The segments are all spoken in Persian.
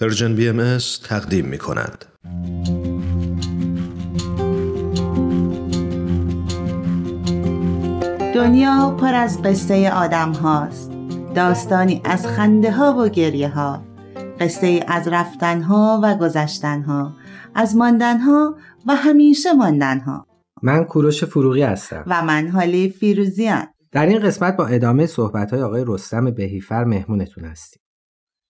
Persian BM تقدیم می کند. دنیا پر از قصه آدم هاست. داستانی از خنده ها و گریه ها. قصه از رفتن ها و گذشتن ها. از ماندن ها و همیشه ماندن ها. من کوروش فروغی هستم. و من هاله فیروزیان در این قسمت با ادامه صحبت های آقای رستم بهیفر مهمونتون هستیم.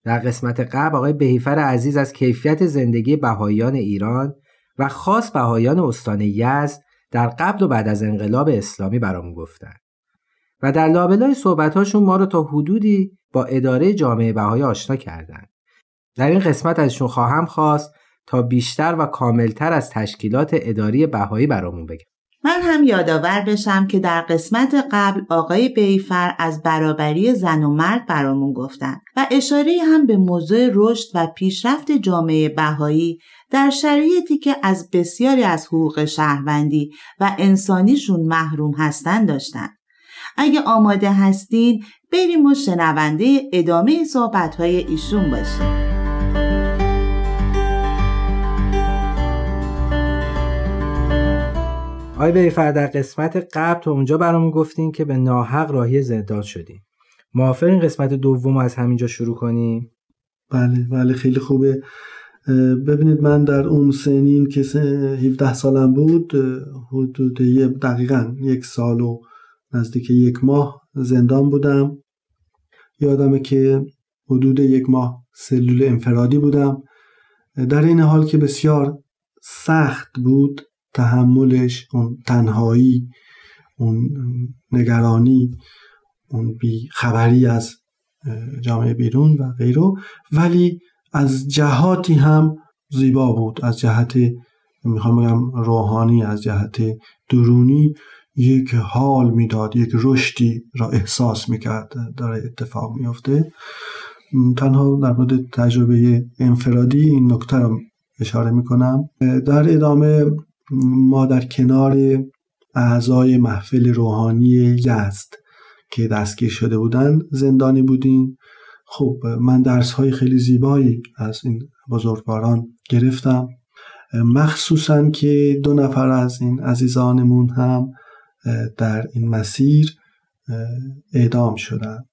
در قسمت قبل آقای بهیفر عزیز از کیفیت زندگی بهاییان ایران و خاص بهاییان استان یزد در قبل و بعد از انقلاب اسلامی برامون گفتن. و در لابلای صحبتهاشون ما رو تا حدودی با اداره جامعه بهایی آشنا کردن. در این قسمت ازشون خواهم خواست تا بیشتر و کاملتر از تشکیلات اداری بهایی برامون بگن من هم یادآور بشم که در قسمت قبل آقای بیفر از برابری زن و مرد برامون گفتن و اشاره هم به موضوع رشد و پیشرفت جامعه بهایی در شرایطی که از بسیاری از حقوق شهروندی و انسانیشون محروم هستن داشتن. اگه آماده هستین بریم و شنونده ادامه صحبتهای ایشون باشیم. آقای بیفر در قسمت قبل تو اونجا برامون گفتین که به ناحق راهی زندان شدیم. موافق این قسمت دوم از همینجا شروع کنیم؟ بله بله خیلی خوبه. ببینید من در اون سنین که 17 سالم بود حدود دقیقا یک سال و نزدیک یک ماه زندان بودم. یادمه که حدود یک ماه سلول انفرادی بودم. در این حال که بسیار سخت بود تحملش اون تنهایی اون نگرانی اون بی خبری از جامعه بیرون و غیره. ولی از جهاتی هم زیبا بود از جهت می‌خوام بگم روحانی از جهت درونی یک حال می‌داد یک رشدی را احساس می‌کرد داره اتفاق میافته. تنها در مورد تجربه انفرادی این نکته رو اشاره می‌کنم. در ادامه ما در کنار اعضای محفل روحانی یزد که دستگیر شده بودن زندانی بودیم. خب من درس های خیلی زیبایی از این بزرگواران گرفتم. مخصوصا که دو نفر از این عزیزانمون هم در این مسیر اعدام شدند.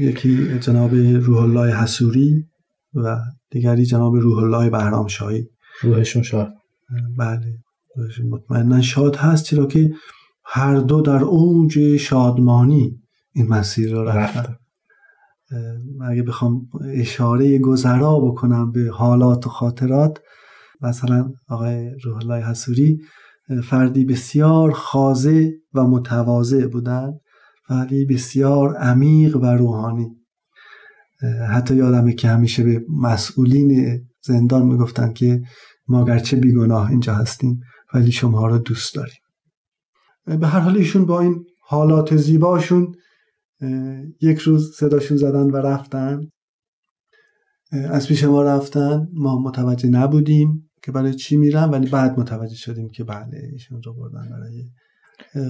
یکی جناب روح الله حسوری و دیگری جناب روح الله بهرام شاهی روحشون شاد. بله مطمئنا شاد هست چرا که هر دو در اوج شادمانی این مسیر رو رفتن. اگه بخوام اشاره گذرا بکنم به حالات و خاطرات مثلا آقای روح الله حسوری فردی بسیار خازه و متواضع بودن ولی بسیار عمیق و روحانی. حتی یادمه که همیشه به مسئولین زندان می‌گفتن که ما گرچه بیگناه اینجا هستیم ولی شما رو دوست داریم. به هر حال ایشون با این حالات زیباشون یک روز صداشون زدن و رفتن. از پیش ما رفتن. ما متوجه نبودیم که برای چی میرن ولی بعد متوجه شدیم که بله ایشون رو بردن برای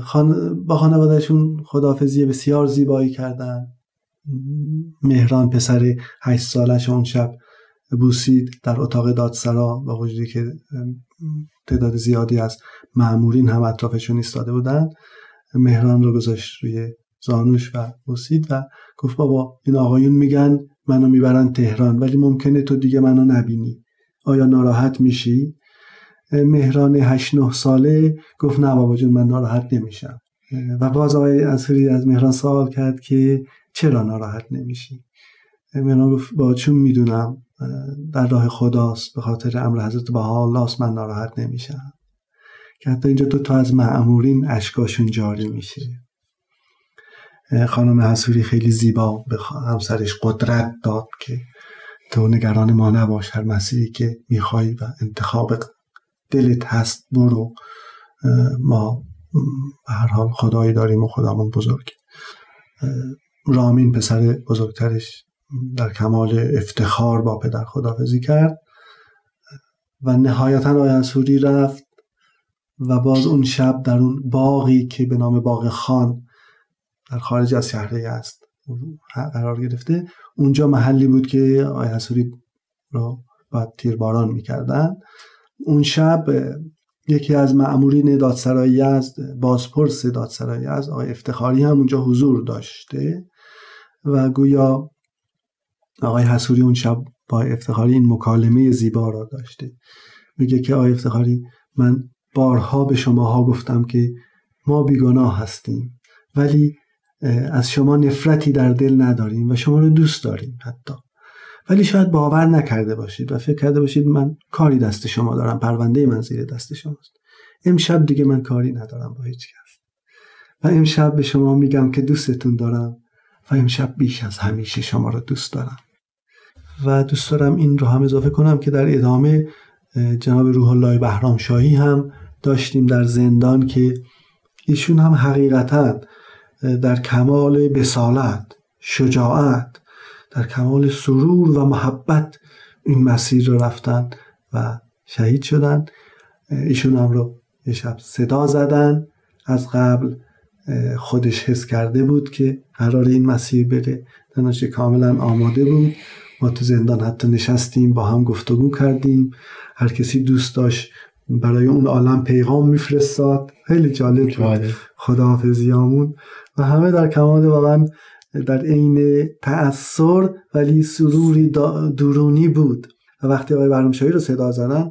خان... با خانوادهشون خدافزی بسیار زیبایی کردن. مهران پسر هشت سالش اون شب بوسید در اتاق دادسرا با وجودی که تعداد زیادی از معمورین هم اطرافشون ایستاده بودن مهران رو گذاشت روی زانوش و بوسید و گفت بابا این آقایون میگن منو می‌برن تهران ولی ممکنه تو دیگه منو نبینی. آیا ناراحت میشی؟ مهران هشت نه ساله گفت نه بابا جون من ناراحت نمیشم. و باز آقای اصری از مهران سوال کرد که چرا ناراحت نمیشی؟ مهران گفت با چون می‌دونم؟ در راه خداست به خاطر امر حضرت بها است من ناراحت نمیشم. که حتی اینجا دو تا از معمورین اشکاشون جاری میشه. خانم حسوری خیلی زیبا به همسرش قدرت داد که تو نگران ما نباش هر مسیری که می‌خوای و انتخاب دلت هست برو. ما هر حال خدایی داریم و خدامون بزرگ. رامین پسر بزرگترش. در کمال افتخار با پدر خدافزی کرد و نهایتا آینسوری رفت و باز اون شب در اون باقی که به نام باغ خان در خارج از شهره است قرار گرفته اونجا محلی بود که آقای حسوری رو بعد تیرباران می‌کردن. اون شب یکی از معمورین دادسرایی از بازپرس دادسرایی از آقای افتخاری هم اونجا حضور داشته و گویا آقای حسوری اون شب با افتخاری این مکالمه زیبا را داشته. میگه که آقای افتخاری من بارها به شماها گفتم که ما بیگناه هستیم ولی از شما نفرتی در دل نداریم و شما رو دوست داریم حتی. ولی شاید باور نکرده باشید و فکر کرده باشید من کاری دست شما دارم پرونده من زیر دست شماست. امشب دیگه من کاری ندارم با هیچ کس. و امشب به شما میگم که دوستتون دارم و امشب بیش از همیشه شما رو دوست دارم. و دوست دارم این رو هم اضافه کنم که در ادامه جناب روح الله بهرام شاهی هم داشتیم در زندان که ایشون هم حقیقتا در کمال بسالت شجاعت در کمال سرور و محبت این مسیر رو رفتن و شهید شدن. ایشون هم رو یه شب صدا زدن. از قبل خودش حس کرده بود که قرار این مسیر بره. دانش کاملا آماده بود. ما تو زندان حتی نشستیم با هم گفتگو کردیم. هر کسی دوست داشت برای اون عالم پیغام میفرستاد. خیلی جالب بود. خداحافظیامون و همه در کمال واقعا در عین تأثیر ولی سروری درونی بود. و وقتی آقای برنامشاهی رو صدا زدن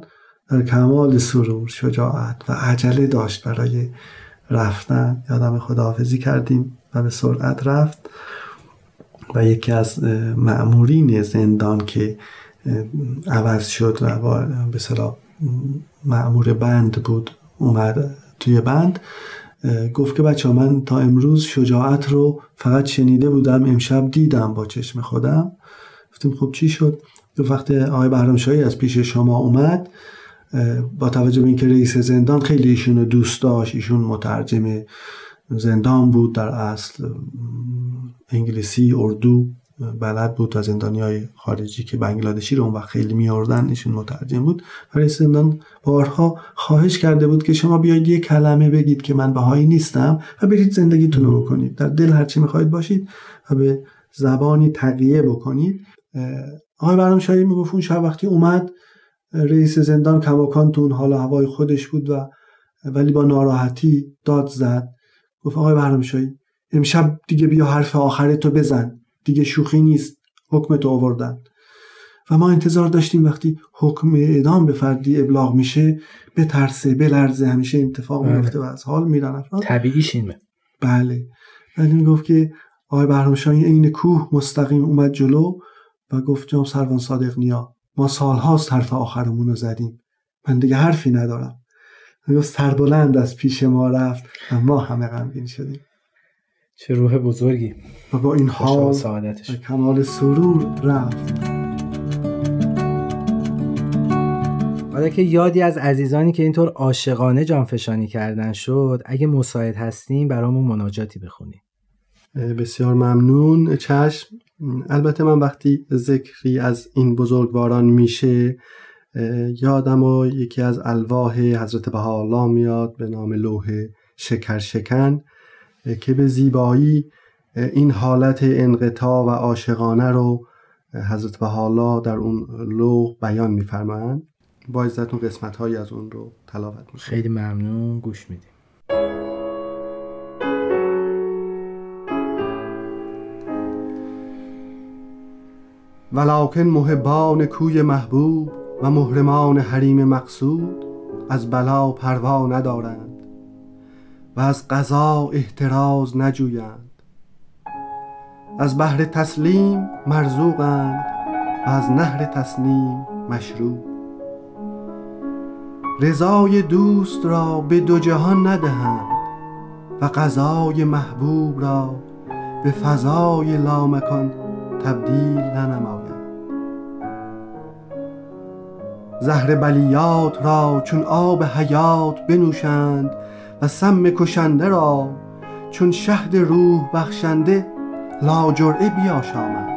در کمال سرور شجاعت و عجله داشت برای رفتن. یادم خداحافظی کردیم و به سرعت رفت. و یکی از معمورین زندان که عوض شد و به صلاح معمور بند بود اومد توی بند گفت که بچه من تا امروز شجاعت رو فقط شنیده بودم امشب دیدم با چشم خودم. گفتیم خب چی شد؟ دو وقت آقای بهرامشاهی از پیش شما اومد با توجه به اینکه رئیس زندان خیلی ایشون دوست داشت ایشون مترجم زندان بود در اصل انگلیسی اردو بلد بود و زندانی های خارجی که بنگلادشی رو اون وقت خیلی میاردن ایشون مترجم بود. رئیس زندان بارها خواهش کرده بود که شما بیاید یه کلمه بگید که من بهایی نیستم و برید زندگیتون رو بکنید. در دل هرچی می‌خواید باشید و به زبانی تقیه بکنید. آقای برام شاهی می‌گفت اون شب وقتی اومد رئیس زندان کماکان تو اون حال هوای خودش بود و ولی با ناراحتی داد زد. گفت آقای برام شاهی امشب دیگه بیا حرف آخر تو بزن. دیگه شوخی نیست. حکم تو آوردن. و ما انتظار داشتیم وقتی حکم اعدام به فردی ابلاغ میشه به ترسه به لرزه همیشه اتفاق بله. میفته و از حال میرن افراد. طبیعیش اینه بله. ولی می‌گفت که آقای بهرامشاهی عین کوه مستقیم اومد جلو و گفت جام سروان صادق نیا. ما سالهاست حرف آخرمون رو زدیم. من دیگه حرفی ندارم. سربلند از پیش ما رفت و ما همه غمگین شدیم. چه روح بزرگی. و با این حال و کمال سرور رفت. حالا که یادی از عزیزانی که اینطور عاشقانه جانفشانی کردن شد اگه مساعد هستیم برامون مناجاتی بخونیم. بسیار ممنون. چشم البته من وقتی ذکری از این بزرگواران میشه یادم و یکی از الواح حضرت بهاءالله میاد به نام لوح شکر شکن که به زیبایی این حالت انقطاع و عاشقانه رو حضرت بهاءالله در اون لوح بیان میفرمایند. با عزتون قسمت هایی از اون رو تلاوت می‌کنم. خیلی ممنون. گوش میدیم. ولکن محبان کوی محبوب و محرمان حریم مقصود از بلا پروا ندارند و از قضا احتراز نجویند. از بحر تسلیم مرزوقند و از نهر تسلیم مشروب. رضای دوست را به دو جهان ندهند و قضای محبوب را به فضای لامکان تبدیل ننمایند. زهر بلیات را چون آب حیات بنوشند و سم کشنده را چون شهد روح بخشنده لاجرعه بیاشامند.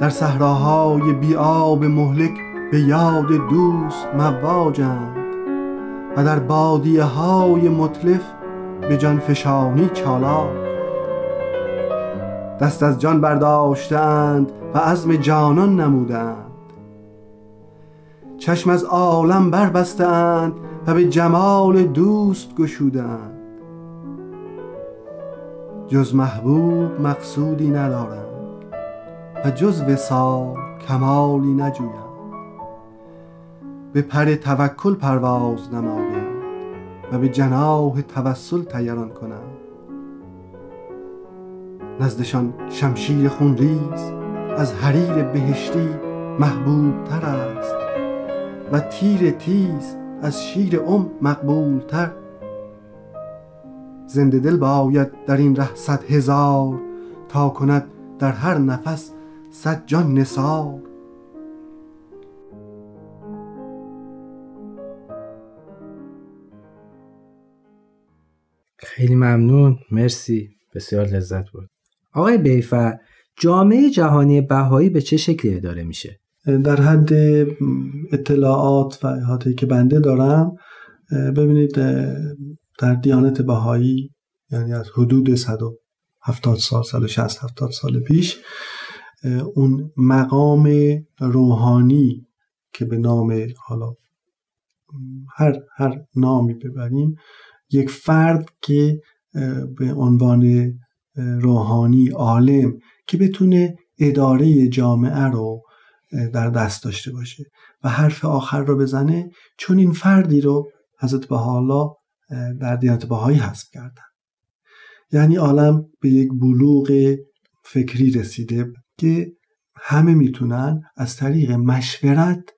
در صحراهای بی آب مهلک به یاد دوست مواجند و در بادیه های مطلف به جانفشانی چالاک دست از جان برداشتند و عزم جانان نمودند چشم از عالم بربستند و به جمال دوست گشودند. جز محبوب مقصودی ندارند و جز وسال کمالی نجویند. به پر توکل پرواز نمایند و به جناح توسل تیران کنند. نزدشان شمشیر خونریز از حریر بهشتی محبوب تر است. و تیر تیز از شیر ام مقبول تر زنده دل باید در این ره صد هزار تا کند در هر نفس صد جان نثار. خیلی ممنون. مرسی. بسیار لذت بود آقای بیفر جامعه جهانی بهایی به چه شکلی اداره میشه؟ در حد اطلاعات و احاطه‌ای که بنده دارم ببینید در دیانت بهایی یعنی از حدود 170 سال 160 70 سال پیش اون مقام روحانی که به نام حالا هر هر نامی ببریم یک فرد که به عنوان روحانی عالم که بتونه اداره جامعه رو در دست داشته باشه و حرف آخر رو بزنه چون این فردی رو حضرت حالا در دیانت بهایی حذف کردن. یعنی عالم به یک بلوغ فکری رسیده که همه می‌تونن از طریق مشورت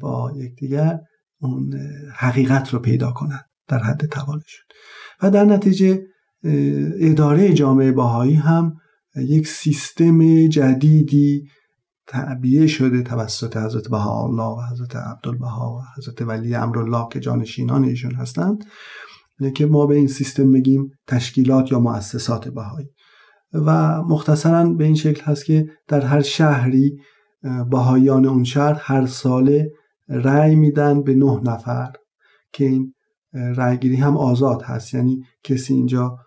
با یکدیگر اون حقیقت رو پیدا کنن در حد توانشون. و در نتیجه اداره جامعه باهایی هم یک سیستم جدیدی تعبیه شده توسط حضرت بهاءالله و حضرت عبدالبها و حضرت ولی امرالله که جانشینان ایشون هستند که ما به این سیستم بگیم تشکیلات یا مؤسسات بهایی. و مختصرا به این شکل هست که در هر شهری بهاییان اون شهر هر ساله رأی میدن به نه نفر که این رأیگیری هم آزاد هست. یعنی کسی اینجا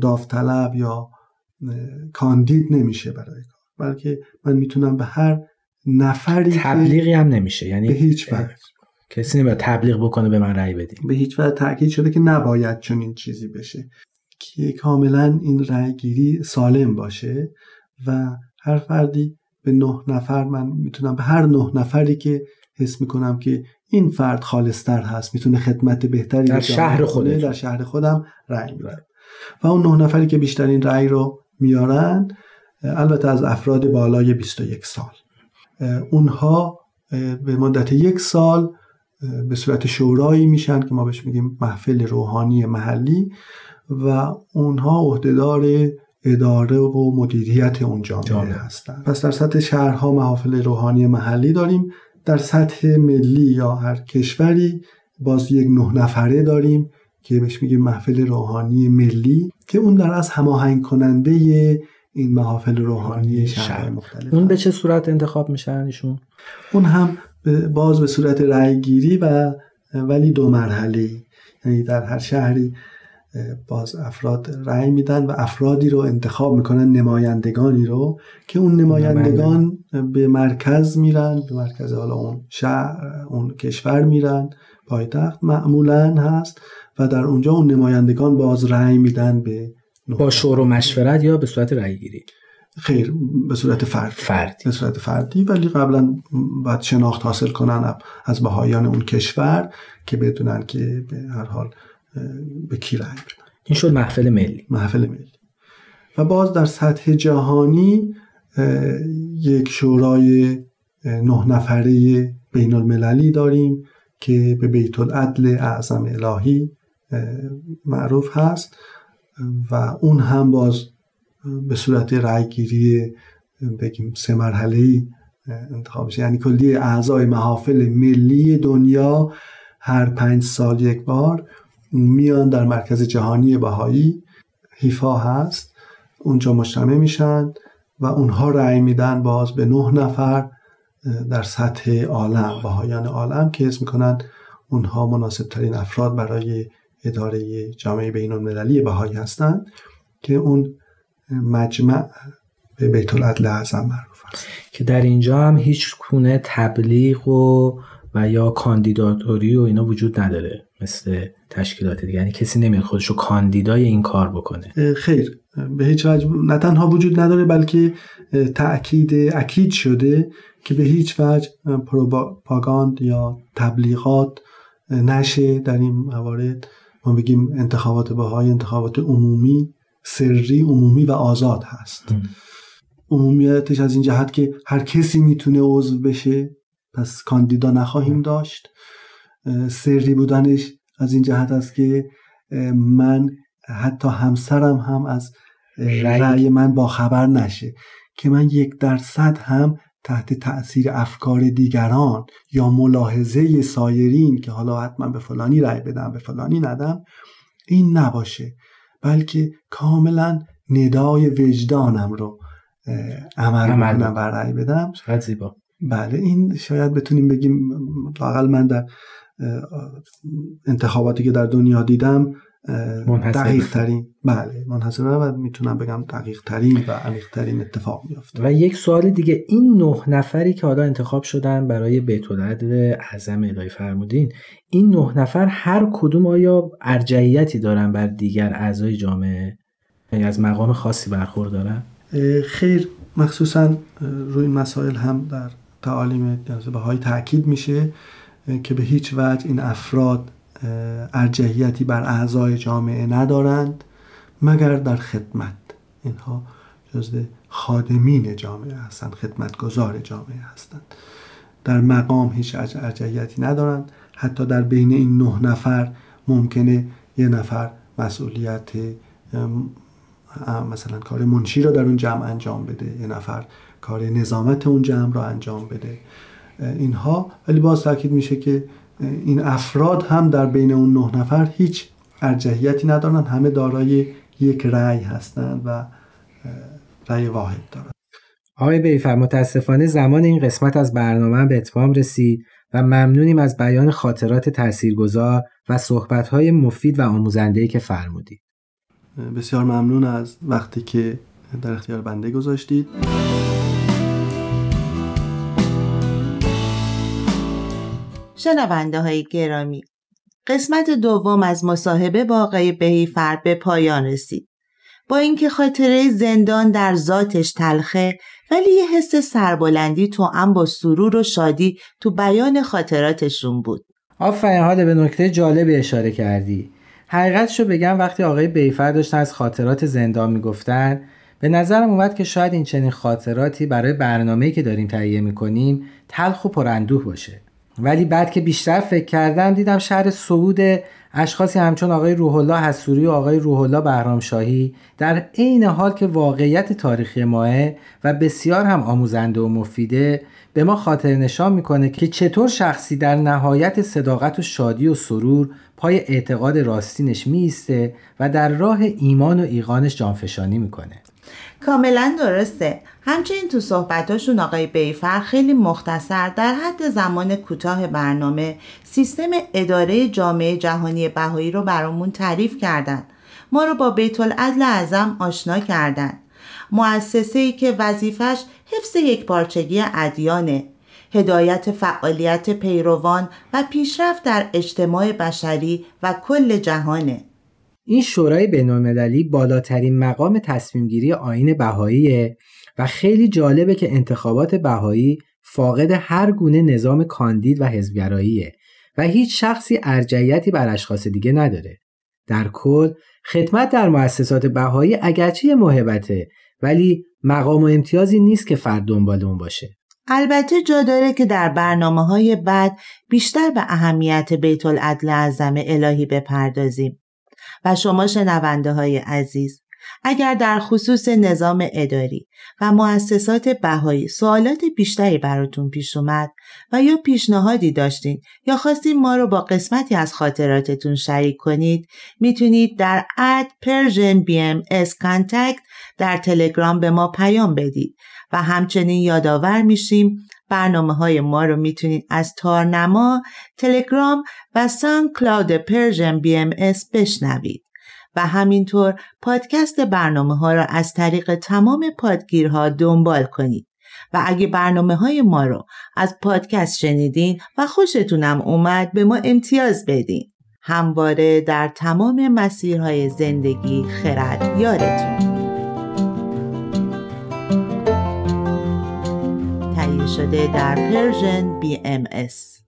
داوطلب یا کاندید نمیشه برای بلکه من می‌تونم به هر نفری تبلیغی هم نمیشه. یعنی به هیچ وجه. کسی نمیاد تبلیغ بکنه به من رأی بدین. به هیچ وجه تاکید شده که نباید چنین چیزی بشه. که کاملا این رأیگیری سالم باشه و هر فردی به نه نفر من می‌تونم به هر نه نفری که حس می‌کنم که این فرد خالصتر هست می‌تونه خدمت بهتری در شهر خودم در شهر خودم رأی میدم. و اون نه نفری که بیشترین رأی رو میارن البته از افراد بالای 21 سال. اونها به مدت یک سال به صورت شورایی میشن که ما بهش میگیم محفل روحانی محلی و اونها عهدهدار اداره و مدیریت اون جامعه, جامعه. هستن. پس در سطح شهرها محافل روحانی محلی داریم. در سطح ملی یا هر کشوری باز یک نه نفره داریم که بهش میگیم محفل روحانی ملی که اون در از هماهنگ کننده این محافل روحانی شهر مختلف اون به چه صورت انتخاب میشن ایشون؟ اون هم باز به صورت رأیگیری و ولی دو مرحله یعنی در هر شهری باز افراد رأی میدن و افرادی رو انتخاب می‌کنن نمایندگانی رو که اون نمایندگان به مرکز میرن به مرکز حالا اون شهر اون کشور میرن پایتخت معمولا هست و در اونجا اون نمایندگان باز رأی میدن به با شور و مشورت یا به صورت رأی گیری خیر به صورت فرد فردی. به صورت فردی ولی قبلا باید شناخت حاصل کنن از بهایان اون کشور که بدونن که به هر حال به کی رأی بدن. این شد محفل ملی. محفل ملی. و باز در سطح جهانی یک شورای نه نفره بین المللی داریم که به بیت العدل اعظم الهی معروف هست. و اون هم باز به صورت رأیگیری بگیم سه مرحله انتخاب میشه. یعنی کلی اعضای محافل ملی دنیا هر پنج سال یک بار میان در مرکز جهانی بهایی. حیفا هست. اونجا مجتمع میشن و اونها رأی میدن باز به نه نفر در سطح عالم بهایان عالم که اسم می‌کنن اونها مناسب ترین افراد برای اداره جامعه بین المللی بهایی هستند که اون مجمع به بیت العدل اعظم معروف است. که در اینجا هم هیچ کونه تبلیغ و و یا کاندیداتوری و اینا وجود نداره مثل تشکیلات دیگه. یعنی کسی نمیاد خودش رو کاندیدای این کار بکنه. خیر. به هیچ وجه نه تنها وجود نداره بلکه تأکید اکید شده که به هیچ وجه پروپاگاند یا تبلیغات نشه در این موارد. ما بگیم انتخابات بهای انتخابات عمومی سری عمومی و آزاد هست. عمومیتش از این جهت که هر کسی می‌تونه عضو بشه. پس کاندیدا نخواهیم داشت. سری بودنش از این جهت است که من حتی همسرم هم از رأی من با خبر نشه. که من یک درصد هم تحت تأثیر افکار دیگران یا ملاحظه سایرین که حالا حتما به فلانی رأی بدم به فلانی ندم این نباشه. بلکه کاملا ندای وجدانم رو عمل کنم و رأی بدم. زیبا. بله این شاید بتونیم بگیم لاقل من در انتخاباتی که در دنیا دیدم دقیق ترین بله منحصر و می‌تونم بگم دقیق ترین و عمیق ترین اتفاق میافته. و یک سوال دیگه این نه نفری که حالا انتخاب شدن برای بیت العدل اعظم الهی فرمودین این نه نفر هر کدوم آیا ارجعیتی دارن بر دیگر اعضای جامعه؟ یعنی از مقام خاصی برخوردارن؟ خیر مخصوصا روی مسائل هم در تعالیم های تاکید میشه که به هیچ وجه این افراد ارجحیتی بر اعضای جامعه ندارند مگر در خدمت. اینها جزء خادمین جامعه هستند خدمتگزار جامعه هستند. در مقام هیچ ارجحیتی ندارند. حتی در بین این نه نفر ممکنه یه نفر مسئولیت مثلا کار منشی را در اون جمع انجام بده یه نفر کار نظامت اون جمع را انجام بده. اینها ولی باز تاکید میشه که این افراد هم در بین اون نه نفر هیچ ارجحیتی ندارن همه دارای یک رأی هستند و رأی واحد دارند آقای بیفر متاسفانه زمان این قسمت از برنامه به اتمام رسید و ممنونیم از بیان خاطرات تاثیرگذار و صحبت‌های مفید و آموزنده‌ای که فرمودید. بسیار ممنون از وقتی که در اختیار بنده گذاشتید. شنونده های گرامی قسمت دوم از مصاحبه با آقای بهیفر به پایان رسید. با اینکه خاطره زندان در ذاتش تلخه ولی یه حس سربلندی تو هم با سرور و شادی تو بیان خاطراتشون بود. آفرین حالا به نکته جالبی اشاره کردی. حقیقتشو بگم وقتی آقای بیفر داشتن از خاطرات زندان می‌گفتن به نظرم اومد که شاید این چنین خاطراتی برای برنامه‌ای که داریم تهیه می‌کنیم تلخ و پراندوه باشه. ولی بعد که بیشتر فکر کردم دیدم شهر سعود اشخاصی همچون آقای روح الله حسوری و آقای روح الله بهرامشاهی در عین حال که واقعیت تاریخی ماه و بسیار هم آموزنده و مفیده به ما خاطر نشان می‌کنه که چطور شخصی در نهایت صداقت و شادی و سرور پای اعتقاد راستینش میسته و در راه ایمان و ایقانش جانفشانی می‌کنه. کاملا درسته. همچنین تو صحبتاشون آقای بیفر خیلی مختصر در حد زمان کوتاه برنامه سیستم اداره جامعه جهانی بهایی رو برامون تعریف کردند ما رو با بیت العدل اعظم آشنا کردند مؤسسه ای که وظیفش حفظ یک پارچگی ادیانه. هدایت فعالیت پیروان و پیشرفت در اجتماع بشری و کل جهانه. این شورای بینالمللی بالاترین مقام تصمیمگیری آین بهاییه و خیلی جالبه که انتخابات بهایی فاقد هر گونه نظام کاندید و حزبگراییه و هیچ شخصی ارجعیتی بر اشخاص دیگه نداره. در کل خدمت در مؤسسات بهایی اگرچه محبته ولی مقام و امتیازی نیست که فرد دنبال اون باشه. البته جا داره که در برنامه های بعد بیشتر به اهمیت بیت العدل اعظم الهی بپردازیم. و شما شنونده های عزیز اگر در خصوص نظام اداری و مؤسسات بهایی سوالات بیشتری براتون پیش اومد و یا پیشنهادی داشتین یا خواستین ما رو با قسمتی از خاطراتتون شریک کنید می‌تونید در at Persian BM در تلگرام به ما پیام بدید و همچنین یادآور میشیم برنامه های ما رو می‌تونید از تارنما، تلگرام و SoundCloud Persian BM بشنوید. و همینطور پادکست برنامه ها را از طریق تمام پادگیرها دنبال کنید. و اگه برنامه های ما رو از پادکست شنیدین و خوشتونم اومد به ما امتیاز بدین. همواره در تمام مسیرهای زندگی خرد یارتون شده در پرژن BMS